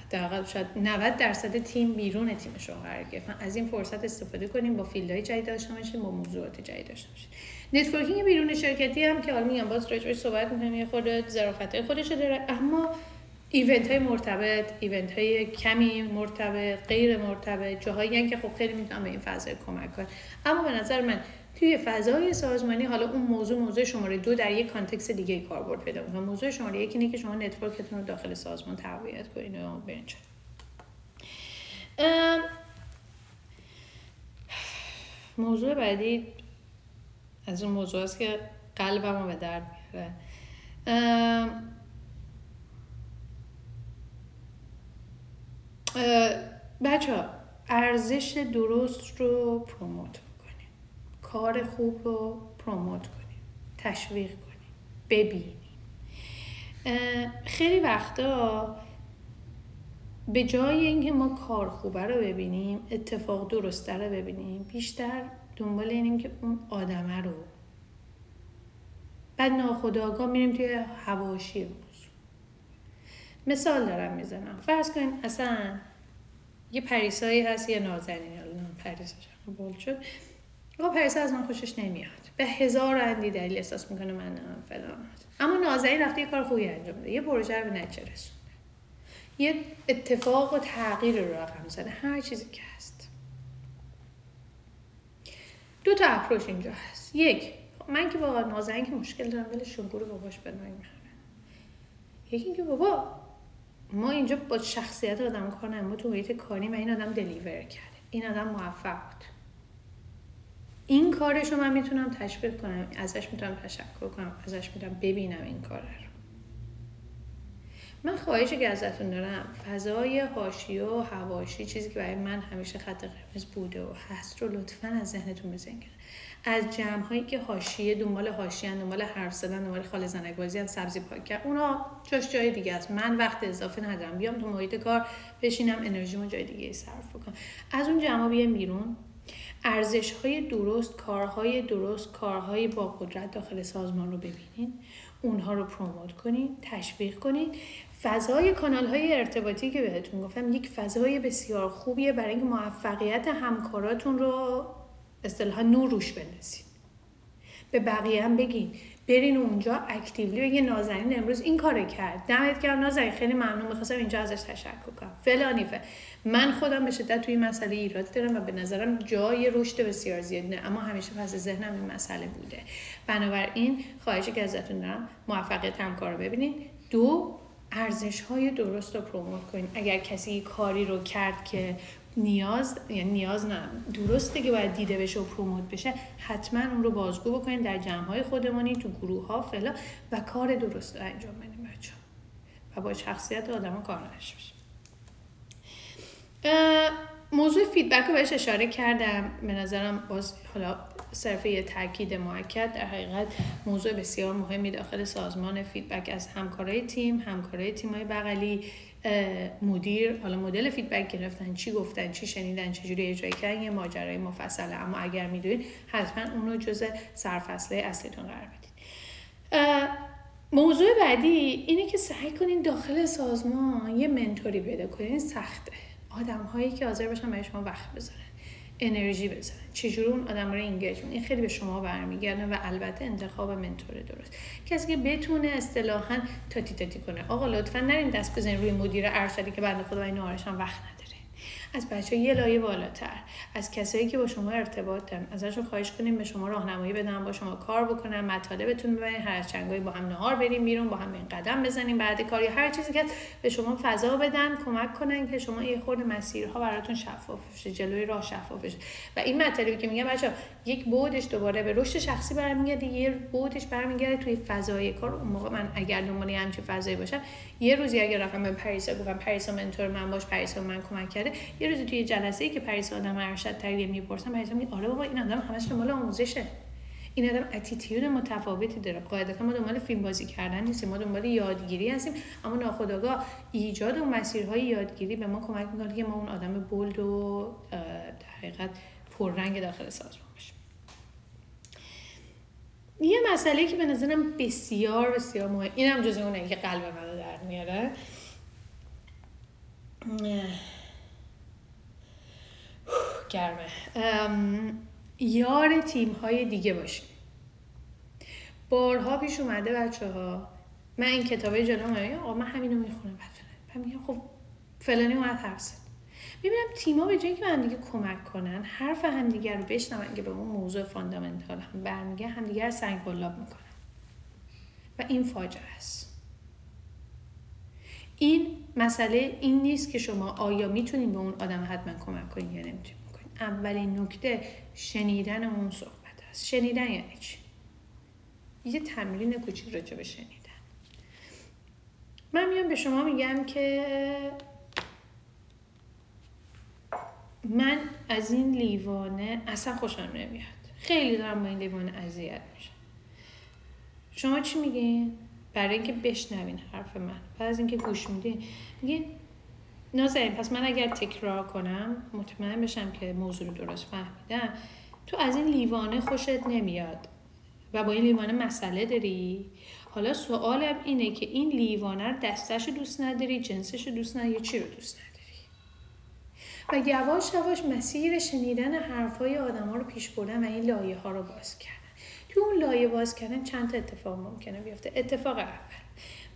حداقل شاید 90 درصد تیم بیرون تیمش رو قرار گرفتن از این فرصت استفاده کنیم با field های جدید داشته باشیم با موضوعات جدید داشته باشیم. networking بیرون شرکتی هم که حالا میگم باز راجعش صحبت می‌کنیم یه خورده ظرافت‌های خودش داره اما event های مرتبط event های کمی مرتبط غیر مرتبط جاهایی که خب خیلی می‌تونم به این فضای کمک کنم اما به نظر من توی فضای سازمانی حالا اون موضوع موضوع شماره دو در یک context دیگه کاربرد پیدا می‌کنه. موضوع شماره یک اینه که شما network تون رو داخل سازمان تقویت کنید و برین موضوع بعدی از اون موضوع است که قلبم رو به درد میاره بچه ها ارزش درست رو پروموت کار خوب رو پروموت کنیم تشویق کنیم ببینیم. خیلی وقتا به جای اینکه ما کار خوبه رو ببینیم اتفاق درسته رو ببینیم بیشتر دنبال اینیم که اون آدمه رو. بعد ناخداگاه میریم توی هواشی موضوع مثال دارم می‌زنم. فرض کنیم اصلا یه پریسایی هست یه نازنین پریساش بول شد. آقا پریسا از من خوشش نمیاد. به هزار اندی دلیل احساس می‌کنه من فلان. اما نازنین رفته یه کار خوبی انجام ده یه پروژه رو به یه اتفاق و تغییر رو رقم زده. هر چیزی که هست. دو تا اپروش اینجا هست. یک من که با نازنین که مشکل دارم ولی شنگور باباش من یکی اینکه بابا ما اینجا با شخصیت آدم کار ما تو محیط کاری و این آدم دلیور کرده این آدم موفق بود. این کارش رو من می‌تونم تشویق کنم ازش می‌تونم تشکر کنم ازش می‌تونم ببینم این کار رو. من خواهشی که ازتون دارم فضای هاشی و هواشی چیزی که برای من همیشه خط قرمز بوده و هست رو لطفا از ذهنتون بزنید از جمع هایی که حاشیه دنبال حاشیه دنبال حرف زدن دنبال خال زنک بازی سبزی پاک کرد اونا جاش جای دیگه است. من وقت اضافه ندارم. بیام تو محیط کار بشینم انرژیمو جای دیگه صرف بکنم. از اون جمع بیام بیرون. ارزش های درست کارهای درست کارهای با قدرت داخل سازمان رو ببینید اونها رو پروموت کنید تشویق کنید فضای کانال های ارتباطی که بهتون گفتم یک فضای بسیار خوبیه برای اینکه موفقیت همکاراتون رو اصطلاحا نور روش بندازید به بقیه هم بگین. برین اونجا اکتیولی بگین نازنین امروز این کار کرد. دمت گرم نازنین خیلی ممنون می‌خواستم اینجا ازش تشکر کنم. فلانیفه من خودم به شدت توی این مسئله ایراد دارم و به نظرم جای رشد بسیار زیاد نه اما همیشه پس ذهنم این مسئله بوده. بنابراین خواهشی که ازتون دارم موفقیت همکار رو ببینید دو ارزش های درست رو پروموت کنید اگر کسی کاری رو کرد که نیاز یعنی نیاز نه. درسته که باید دیده بشه و پروموت بشه. حتما اون رو بازگو بکنید در جمع های خودمانی تو گروه ها فلا و کار درست رو انجام بدیم بچه و با شخصیت آدم کار بشه. موضوع feedback رو بهش اشاره کردم. به نظرم باز حالا صرف یه تاکید موکد در حقیقت موضوع بسیار مهمی داخل سازمان feedback از همکارای تیم همکارای تیمای بغلی مدیر حالا مدل feedback گرفتن چی گفتن چی شنیدن چجوری اجرای کردن یه ماجرای مفصله اما اگر می‌دونید حتما اونو جز سرفصله اصلیتون قرار بدید موضوع بعدی اینه که سعی کنین داخل سازمان یه منتوری پیدا کنین سخته. آدم هایی که حاضر باشن برای شما وقت بذارن. انرژی بزنن. چجوری اون آدم رو اینگیج این خیلی به شما برمیگرده و البته انتخاب منتور درست. کسی که بتونه اصطلاحا تاتی تاتی کنه. آقا لطفا نرین دست بزنین روی مدیر ارشدی که بنده خدا این وقت نداره. از بچه یه لایه بالاتر از کسایی که با شما ارتباط دارن ازشون خواهش کنیم به شما راهنمایی بدن با شما کار بکنن مطالبتون ببرین هر چنگایی با هم نهار بریم بیرون با هم این قدم بزنیم بعد کاری هر چیزی که به شما فضا بدن کمک کنن که شما یه خورده مسیرها براتون شفاف بشه جلوی راه شفاف بشه. و این مطالبی که میگم بچا یک بودش دوباره به رشد شخصی برمیگرده یه بودش برمیگرده توی فضای کار. اون موقع من اگر دنبال همچین فضایی باشم یه روزی اگر رفتم به پریسا گفتم پریسا منتور من باش پریسا من کمک کرده یه روزی توی جلسه ای که پریسا آدم ارشد تربیه می‌پرسم پریسا میگه آره بابا این آدم همش دنبال آموزشه. این آدم اتیتیود متفاوتی داره. قاعدتا ما دنبال فیلم بازی کردن نیستیم ما دنبال یادگیری هستیم اما ناخودآگاه ایجاد اون مسیرهای یادگیری به ما کمک می‌کنه که ما اون آدم بولد و در حقیقت پررنگ داخل سازمان باشیم یه مسئله که به نظرم بسیار بسیار مهم اینم جز اونه که قلب منو در میاره. گرمه. یار تیم های دیگه باشیم بارها پیش اومده بچه ها من این کتابه جلو آقا من همینو می‌خونم. بعد میگم خب فلانی اومد حرف می‌بینم تیما به جایی که هم دیگه کمک کنن حرف همدیگه رو بشنون که به اون موضوع فاندامنتال هم برمیگه همدیگه رو سنگ بلاب می‌کنن. و این فاجعه است. این مسئله این نیست که شما آیا می‌تونید به اون آدم حتما کمک کنید یا نمی‌تونید اولین نکته شنیدن اون صحبت است شنیدن یعنی چی؟ یه تمرین کوچیک راجع به شنیدن. من میام به شما میگم که من از این لیوانه اصلا خوشم نمیاد. خیلی دارم با این لیوانه اذیت میشم. شما چی میگین؟ برای اینکه بشنوین حرف من. بعد از اینکه گوش میدین میگین نازنین پس من اگر تکرار کنم مطمئن بشم که موضوع رو درست فهمیدم. تو از این لیوانه خوشت نمیاد. و با این لیوانه مسئله داری؟ حالا سوالم اینه که این لیوانه دستش دوست نداری جنسش دوست نداری چی رو دوست نداری؟ و یواش یواش مسیر شنیدن حرفای آدم ها رو پیش بردن و این لایه ها رو باز کردن. تو اون لایه باز کردن چند تا اتفاق ممکنه بیفته؟ اتفاق اول.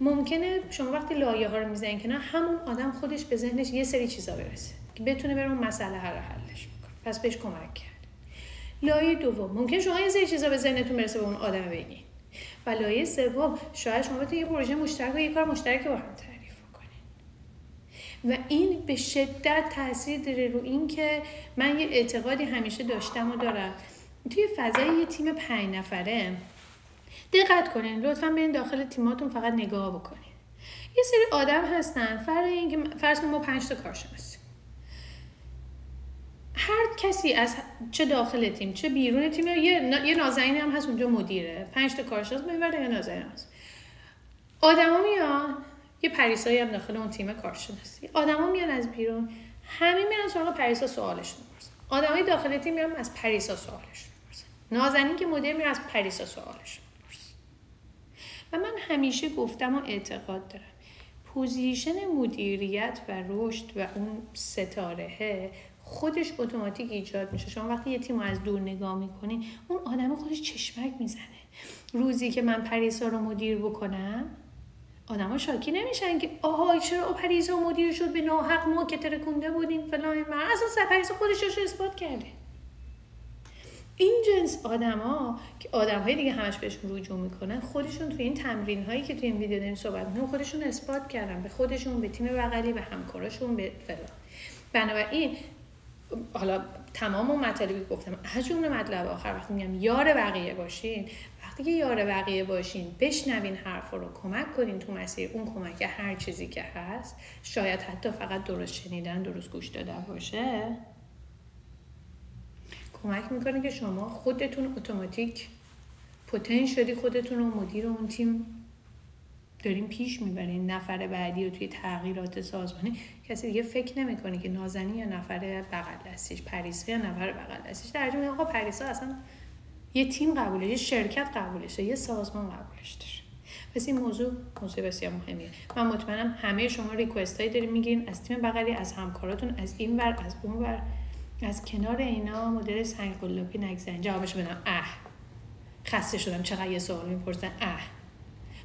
ممکنه شما وقتی لایه ها رو می‌زنین که نه همون آدم خودش به ذهنش یه سری چیزا برسه که بتونه بره اون مسئله هر حلش می‌کنه پس بهش کمک کرد. لایه دوم ممکن شما یه سری چیزا به ذهنتون برسه به اون آدم بگین. و لایه سوم شاید شما بتونید یه پروژه مشترک و یه کار مشترک با هم تعریف کنین و این به شدت تاثیر داره رو این که من یه اعتقادی همیشه داشتم و دارم. توی فضای یه تیم پنج نفره دقت کنین لطفا برین داخل تیماتون فقط نگاه بکنین. یه سری آدم هستن فرض اینکه فرض ما پنج تا کارشناس هر کسی از چه داخل تیم چه بیرون تیم یه, یه نازنین هم هست اونجا مدیره. پنج تا کارشناس می‌بره یه نازنین هست. آدما میان یه پریسایی هم داخل اون تیم کارشناسی. آدما میان از بیرون همین میان سراغ پریسا سوالشون می‌پرسن. آدمای داخل تیم میان از پریسا سوالشون می‌پرسن. نازنین که مدیر میره از پریسا سوالشون و من همیشه گفتم و اعتقاد دارم. position مدیریت و رشد و اون ستاره خودش اتوماتیک ایجاد میشه. شما وقتی یه تیم از دور نگاه می‌کنین اون آدم خودش چشمک می‌زنه. روزی که من پریسا رو مدیر بکنم آدما شاکی نمیشن که آها چرا پریسا مدیر شد؟ به ناحق ما که ترکونده بودیم فلان من اصلا پریسا خودش رو اثبات کرده. این جنس آدما که آدم های دیگه همش بهشون رجوع می‌کنن خودشون توی این تمرین هایی که توی این ویدیو داریم صحبت می‌کنیم خودشون اثبات کردن به خودشون به تیم بغلی به همکاراشون به فلان. بنابراین حالا تمام اون مطالبی گفتم از جمله مطلب آخر وقتی میگم یار بقیه باشین وقتی که یار بقیه باشین بشنوین حرف رو کمک کنین تو مسیر اون کمک هر چیزی که هست شاید حتی فقط درست شنیدن درست گوش دادن باشه. کمک می‌کنه که شما خودتون اتوماتیک پوتن شدی خودتون رو مدیر اون تیم داریم پیش می‌برین. نفر بعدی و توی تغییرات سازمانی. کسی دیگه فکر نمی‌کنه که نازنی یا نفر بغل دستش پریسا یا نفر بغل دستش در جمعه آقا پریسا اصلا یه تیم قبوله یه شرکت قبولشه یه سازمان قبولش داره. پس این موضوع موضوع بسیار مهمیه. من مطمئنم همه شما ریکوست هایی داریم می‌گیرین از تیم بغلی از همکاراتون از این ور از اون ور. از کنار اینا مدل سنگ قلابی نگذارین جوابش بدم. اه. خسته شدم. چقدر یه سوال می‌پرسن. اه.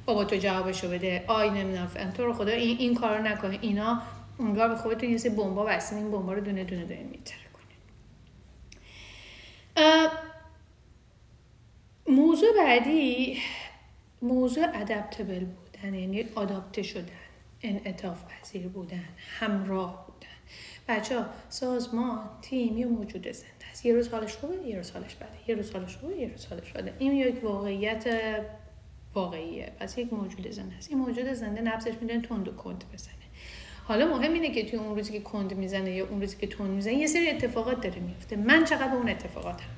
بابا تو جوابشو بده. آی نمی‌دونم. تو رو خدا این, این کارو نکنه اینا اونگاه به خودتون یه سری بمبا بستین. این بمبا رو دونه دونه دارین میتره موضوع بعدی موضوع ادپتبل بودن. یعنی آداپته شدن. انعطاف پذیر بودن. همراه بودن. بچه ها سازمان تیم یه موجود زنده است. یه روز حالش خوبه یه روز حالش بده. یه روز حالش خوبه یه روز حالش بده. این یک واقعیت واقعیه. پس یک موجود زنده است. این موجود زنده نبضش می‌دونه تند و کند بزنه. حالا مهم اینه که توی اون روزی که کند می‌زنه یا اون روزی که تند می‌زنه یه سری اتفاقات داره میفته من چقدر به اون اتفاقات هم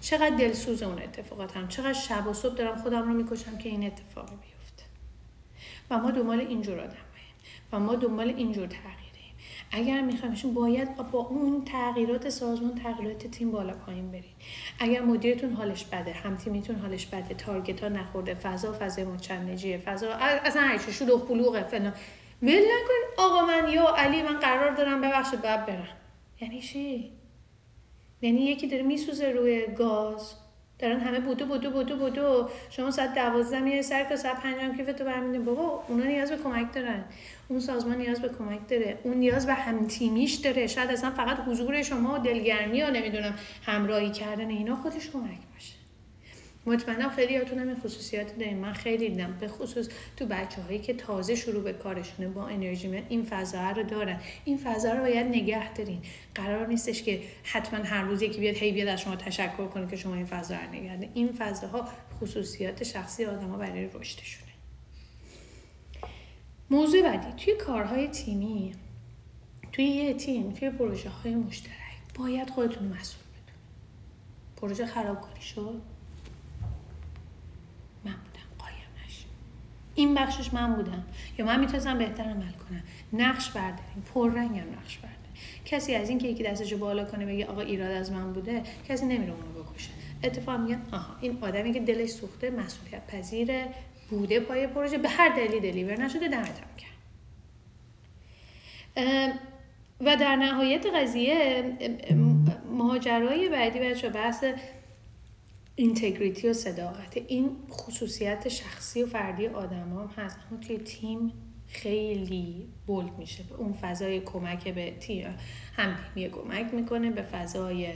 چقدر دلسوز اون اتفاقات هم؟ چقدر شب و صبح دارم خودم رو می‌کشم که این اتفاق بیفته؟ و ما دنبال اینجور آدم و ما دنبال اینجور تغییریم اگر می‌خوایم باید با اون تغییرات سازمان تغییرات تیم بالا پایین برید اگر مدیرتون حالش بده هم تیمیتون حالش بده تارگت ها نخورده فضا فضا مچنجیه فضا اصلا هر چی شلوغ پلوغه فلان. ول نکن آقا من یا علی من قرار دارم ببخشید بعد برم. یعنی چی؟ یعنی یکی داره میسوزه روی گاز. دارن همه بودو بودو بودو بودو. شما ساعت دوازده میای سر که ساعت پنجم کیفتو برمیدین بابا اونا نیاز به کمک دارن. اون سازمان نیاز به کمک داره. اون نیاز به همتیمیش داره. شاید اصلا فقط حضور شما و دلگرمی و نمی‌دونم همراهی کردن اینا خودش کمک باشه مطمئنم خیلی هاتون هم خصوصیات داریم من خیلی دیدم. به خصوص تو بچه هایی که تازه شروع به کارشونه با انرژی این فضا رو دارن. این فضا رو باید نگه دارین. قرار نیستش که حتما هر روز یکی بیاد هی بیاد از شما تشکر کنه که شما این فضا رو نگه این فضاها خصوصیات شخصی آدما برای رشدشونه. موضوع بعدی. توی کارهای تیمی توی یه تیم توی پروژه های مشترک باید خودتون مسئول بدون پروژه خرابکاری شد من بودم قایم نشیم این بخشش من بودم. یا من می‌تونستم بهتر عمل کنم. نقش برداریم. پررنگم نقش برداریم. کسی از این که یکی دستشو بالا کنه بگه آقا ایراد از من بوده کسی نمیره اونو بکشه. اتفاق میگن آها این آدمی که دلش سوخته مسئولیت پذیره بوده پای پروژه به هر دلیلی دلیور نشده دمتم کرد و در نهایت قضیه مهاجرای بعدی بچه بحث اینتگریتی و صداقت. این خصوصیت شخصی و فردی آدم هم هست. اما توی تیم خیلی بولد میشه. به اون فضای کمک به تیم هم تیمی کمک می‌کنه. به فضای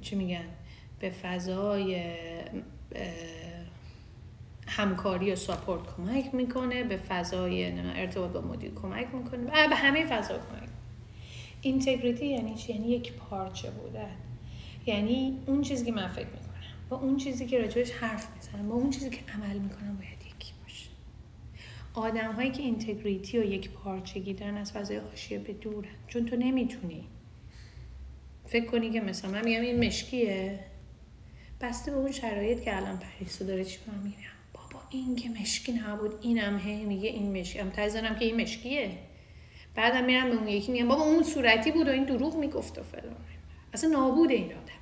چی میگن؟ به فضای همکاری و ساپورت کمک می‌کنه. به فضای ارتباط با مدیر کمک می‌کنه. به همه فضا کمک. اینتگریتی یعنی چی؟ یعنی یک پارچه بودن. یعنی اون چیزی که من فکر می‌کنم. با اون چیزی که راجبش حرف می‌زنم با اون چیزی که عمل می‌کنم باید یکی باشه. آدم هایی که اینتگریتی و یک پارچگی دارن از فضای حاشیه به دورن چون تو نمی‌تونی. فکر کنی که مثلا من میگم این مشکیه. بسته به اون شرایط که الان پریسو داره چی من میگم بابا این که مشکی نبود اینم هی میگه این مشکی. هم تایزنم که این مشکیه. بعدم میرم به اون یکی میگم بابا اون صورتی بود و این دروغ می‌گفت و فلان. اصلا نابود این آدم.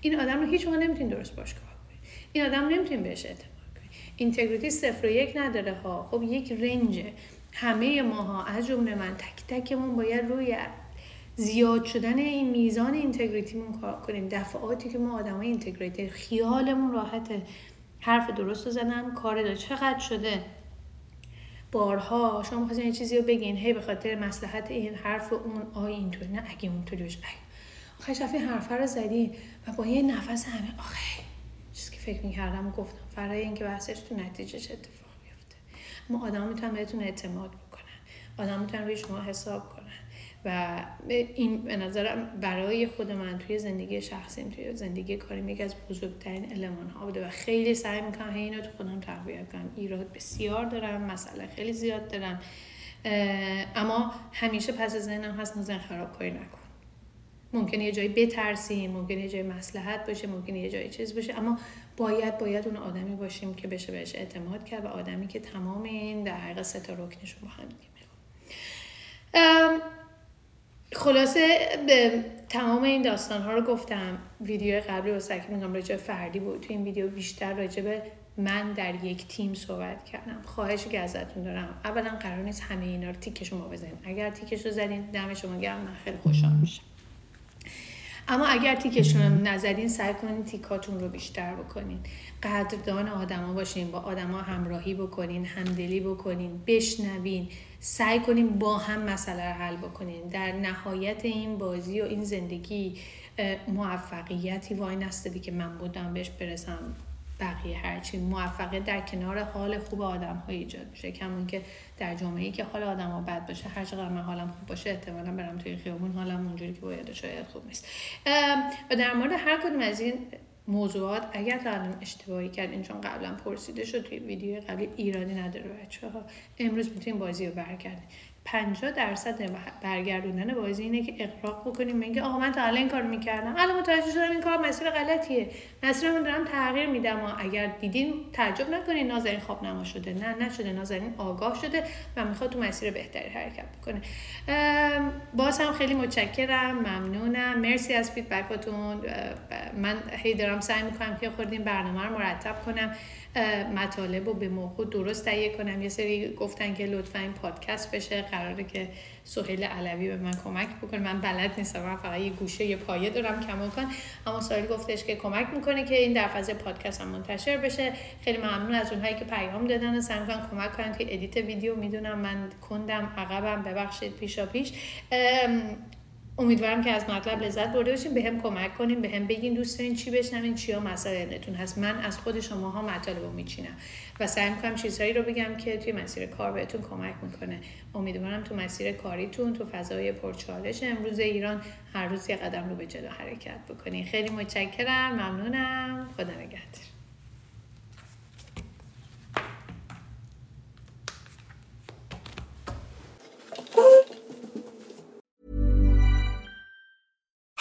این آدم رو هیچ نمی‌تونین درست باش کار کنید این آدم نمی‌تونین بهش اعتماد کنید اینتگریتی صفر و یک نداره ها. خب یک رنجه. همه ماها از جمله من تک تکمون باید روی زیاد شدن این میزان integrity مون کار کنیم. دفعاتی که ما آدمای integrity خیالمون راحته حرف درست رو زدم کار داره چقدر شده؟ بارها شما خواستین یه چیزی رو بگین. هی به خاطر مصلحت این حرف اون آی اینطوری. نه اگه اونطوری بشه آخه شفی حرفه رو زدی و با یه نفس همه آخه چیزی که فکر می‌کردم و گفتم. فرای اینکه بحثش تو نتیجهش اتفاق بیفته. اما آدم می‌تونن بهتون اعتماد بکنن. آدم می‌تونن روی شما حساب کنن. و این به نظرم برای خود من توی زندگی شخصیم توی زندگی کاریم یکی از بزرگترین علمان ها بوده و خیلی سعی می‌کنم اینو تو خودم تقویت کنم. ایراد بسیار دارم مسئله خیلی زیاد دارم. اما همیشه پس ذهنم هست نزن خراب کاری نکن ممکنه یه جایی بترسیم ممکنه یه جایی مسلحت باشه ممکنه یه جایی چیز باشه. اما باید باید اون آدمی باشیم که بشه بهش اعتماد کرد و آدمی که تمام این در حقیقت سه تا رکنشون با هم خلاصه به تمام این داستان ها رو گفتم. ویدیو قبلی واسه که میگم راجع فردی بود. تو این ویدیو بیشتر راجع من در یک تیم صحبت کردم. خواهشی که ازتون دارم. اولا قرار نیست همه اینا رو تیک شما بزنیم. اگر تیکش رو زدین دم شما گرم. من خیلی خوشحال میشم. اما اگر تیکشون رو نزدین سعی کنین تیکاتون رو بیشتر بکنین. قدردان آدما باشین با آدما همراهی بکنین همدلی بکنین بشنوین. سعی کنین با هم مسئله رو حل بکنین. در نهایت این بازی و این زندگی موفقیتی وای نستدی که من بودم بهش برسم بقیه هرچی. موفقیت در کنار حال خوب آدم ها ایجاد میشه. کمون که در جامعه ای که حال آدم ها بد باشه هر چقدر من حالم خوب باشه احتمالا برم توی خیابون حالم اونجوری که باید شاید خوب نیست. و در مورد هر کدوم از این موضوعات اگر تا الان اشتباهی کردین چون قبلا پرسیده شد توی ویدیو قبلی ایرادی نداره بچه ها امروز می‌تونین بازی رو 50 درصد برگردوندن بازی اینه که اقراق بکنیم. میگه آقا من تا الان این کار می‌کردم. الان متوجه شدم این کار مسیر غلطیه. مسیر دارم تغییر میدم و اگر دیدین تعجب نکنین نازنین خواب نما شده. نه نشده. نازنین آگاه شده و می‌خواد تو مسیر بهتری حرکت بکنه. باز هم خیلی متشکرم. ممنونم. مرسی از فیدبکاتون من هی دارم سعی می‌کنم که خوردیم برنامه رو مرتب کنم. مطالب رو به موقع درست تهیه کنم. یه سری گفتن که لطفا این پادکست بشه. قراره که سهیل علوی به من کمک بکنه. من بلد نیستم. من فقط یه گوشی یه پایه دارم کماکان اما سهیل گفتش که کمک می‌کنه که این در فاز پادکست هم منتشر بشه. خیلی ممنون از اونهایی که پیام دادن و سعی کمک کنن. که edit ویدیو می‌دونم من کندم عقبم. ببخشید پیشا پیش امیدوارم که از مطلب لذت برده باشین به هم کمک کنین به هم بگین دوست دارین چی بشنوین چیا مسائلتون هست. من از خود شماها مطالب رو میچینم و سعی می‌کنم چیزهایی رو بگم که توی مسیر کار بهتون کمک می‌کنه. امیدوارم تو مسیر کاریتون تو فضای پرچالش امروز ایران هر روز یه قدم رو به جلو حرکت بکنین. خیلی متشکرم ممنونم. خدا نگهدار.